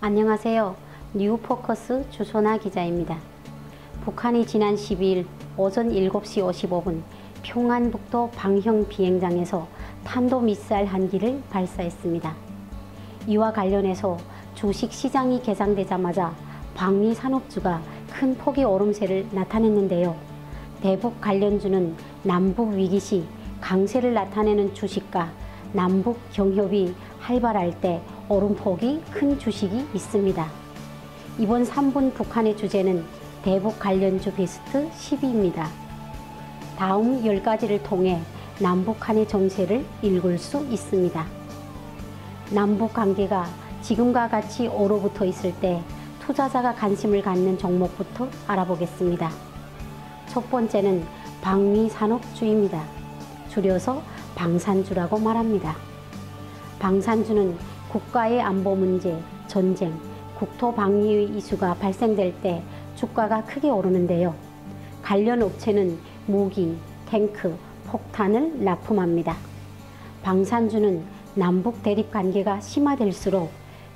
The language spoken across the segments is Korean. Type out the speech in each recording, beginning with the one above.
안녕하세요. 뉴포커스 주소나 기자입니다. 북한이 지난 12일 오전 7시 55분 평안북도 방형 비행장에서 탄도미사일 한 기를 발사했습니다. 이와 관련해서 주식시장이 개장되자마자 방위 산업주가 큰 폭의 오름세를 나타냈는데요. 대북 관련주는 남북 위기 시 강세를 나타내는 주식과 남북 경협이 활발할 때 오름폭이 큰 주식이 있습니다. 이번 3분 북한의 주제는 대북 관련주 베스트 10위입니다. 다음 10가지를 통해 남북한의 정세를 읽을 수 있습니다. 남북 관계가 지금과 같이 오로붙어 있을 때 투자자가 관심을 갖는 종목부터 알아보겠습니다. 첫 번째는 방위산업주입니다. 줄여서 방산주라고 말합니다. 방산주는 국가의 안보 문제, 전쟁, 국토 방위의 이슈가 발생될 때 주가가 크게 오르는데요. 관련 업체는 무기, 탱크, 폭탄을 납품합니다. 방산주는 남북 대립 관계가 심화될수록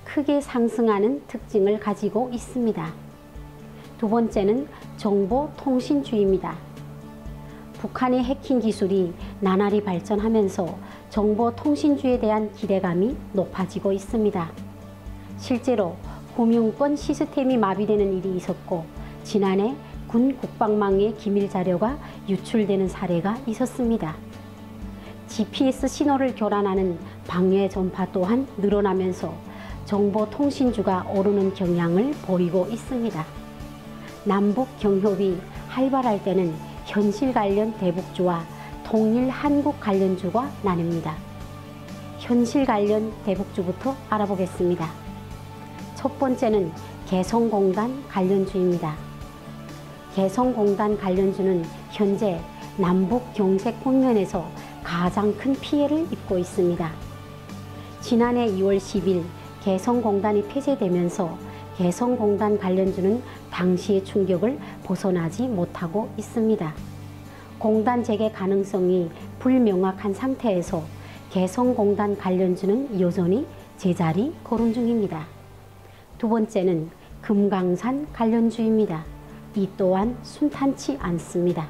크게 상승하는 특징을 가지고 있습니다. 두 번째는 정보통신주의입니다. 북한의 해킹 기술이 나날이 발전하면서 정보 통신주에 대한 기대감이 높아지고 있습니다. 실제로 금융권 시스템이 마비되는 일이 있었고 지난해 군 국방망의 기밀 자료가 유출되는 사례가 있었습니다. GPS 신호를 교란하는 방해 전파 또한 늘어나면서 정보 통신주가 오르는 경향을 보이고 있습니다. 남북 경협이 활발할 때는 현실 관련 대북주와 통일 한국 관련주가 나뉩니다. 현실 관련 대북주부터 알아보겠습니다. 첫 번째는 개성공단 관련주입니다. 개성공단 관련주는 현재 남북 경색 국면에서 가장 큰 피해를 입고 있습니다. 지난해 2월 10일 개성공단이 폐쇄되면서 개성공단 관련주는 당시의 충격을 벗어나지 못하고 있습니다. 공단 재개 가능성이 불명확한 상태에서 개성공단 관련주는 여전히 제자리 거론 중입니다. 두 번째는 금강산 관련주입니다. 이 또한 순탄치 않습니다.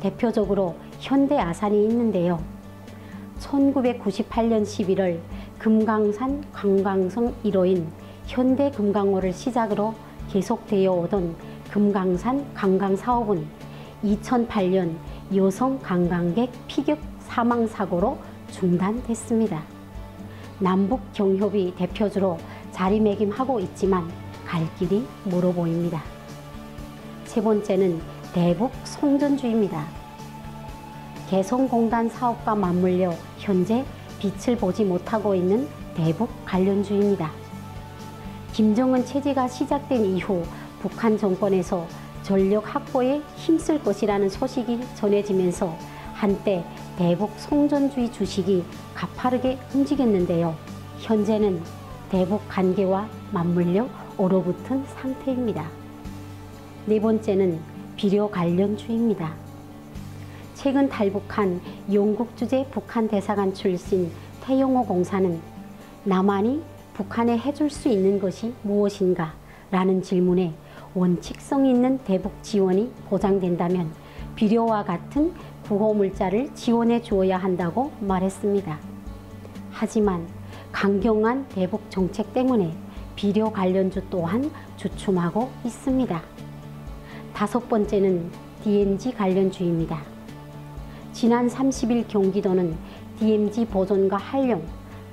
대표적으로 현대아산이 있는데요. 1998년 11월 금강산 관광성 1호인 현대금강호를 시작으로 계속되어 오던 금강산 관광사업은 2008년 여성 관광객 피격 사망 사고로 중단됐습니다. 남북 경협이 대표주로 자리매김하고 있지만 갈 길이 멀어 보입니다. 세 번째는 대북 송전주입니다. 개성공단 사업과 맞물려 현재 빛을 보지 못하고 있는 대북 관련주입니다. 김정은 체제가 시작된 이후 북한 정권에서 전력 확보에 힘쓸 것이라는 소식이 전해지면서 한때 대북 송전주의 주식이 가파르게 움직였는데요. 현재는 대북 관계와 맞물려 얼어붙은 상태입니다. 네 번째는 비료 관련주입니다. 최근 탈북한 영국 주재 북한 대사관 출신 태영호 공사는 남한이 북한에 해줄 수 있는 것이 무엇인가? 라는 질문에 원칙성 있는 대북 지원이 보장된다면 비료와 같은 구호물자를 지원해 주어야 한다고 말했습니다. 하지만 강경한 대북 정책 때문에 비료 관련주 또한 주춤하고 있습니다. 다섯 번째는 DMZ 관련주입니다. 지난 30일 경기도는 DMZ 보존과 활용,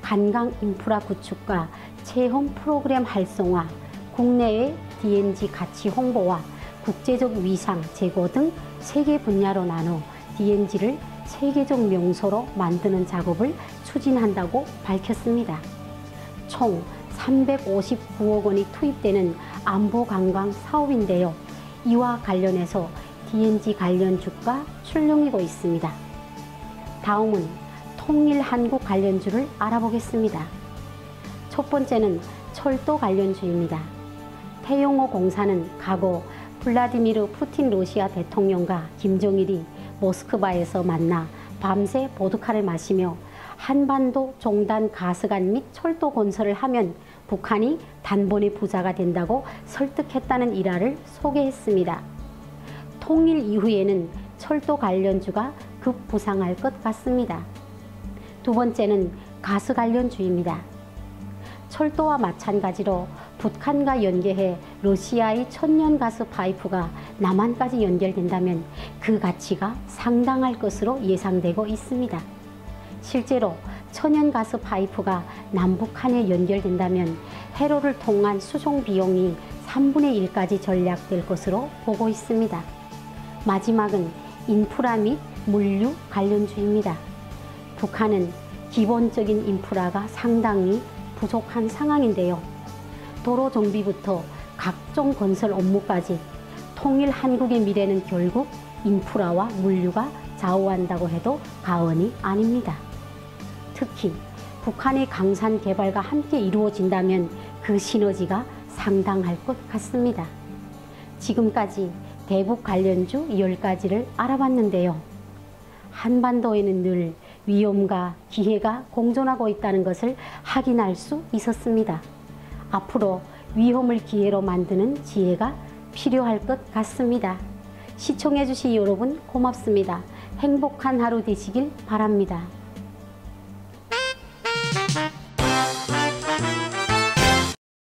관광 인프라 구축과 체험 프로그램 활성화, 국내의 DMZ 가치 홍보와 국제적 위상 제고 등 세 개 분야로 나눠 DMZ를 세계적 명소로 만드는 작업을 추진한다고 밝혔습니다. 총 359억 원이 투입되는 안보 관광 사업인데요. 이와 관련해서 DMZ 관련 주가 출렁이고 있습니다. 다음은 통일 한국 관련주를 알아보겠습니다. 첫 번째는 철도 관련주입니다. 태용호 공사는 과거 블라디미르 푸틴 러시아 대통령과 김정일이 모스크바에서 만나 밤새 보드카를 마시며 한반도 종단 가스관 및 철도 건설을 하면 북한이 단번에 부자가 된다고 설득했다는 일화를 소개했습니다. 통일 이후에는 철도 관련주가 급부상할 것 같습니다. 두 번째는 가스 관련주입니다. 철도와 마찬가지로 북한과 연계해 러시아의 천연가스 파이프가 남한까지 연결된다면 그 가치가 상당할 것으로 예상되고 있습니다. 실제로 천연가스 파이프가 남북한에 연결된다면 해로를 통한 수송 비용이 3분의 1까지 절약될 것으로 보고 있습니다. 마지막은 인프라 및 물류 관련주입니다. 북한은 기본적인 인프라가 상당히 부족한 상황인데요. 도로 정비부터 각종 건설 업무까지 통일 한국의 미래는 결국 인프라와 물류가 좌우한다고 해도 과언이 아닙니다. 특히 북한의 강산 개발과 함께 이루어진다면 그 시너지가 상당할 것 같습니다. 지금까지 대북 관련주 10가지를 알아봤는데요. 한반도에는 늘 위험과 기회가 공존하고 있다는 것을 확인할 수 있었습니다. 앞으로 위험을 기회로 만드는 지혜가 필요할 것 같습니다. 시청해주신 여러분 고맙습니다. 행복한 하루 되시길 바랍니다.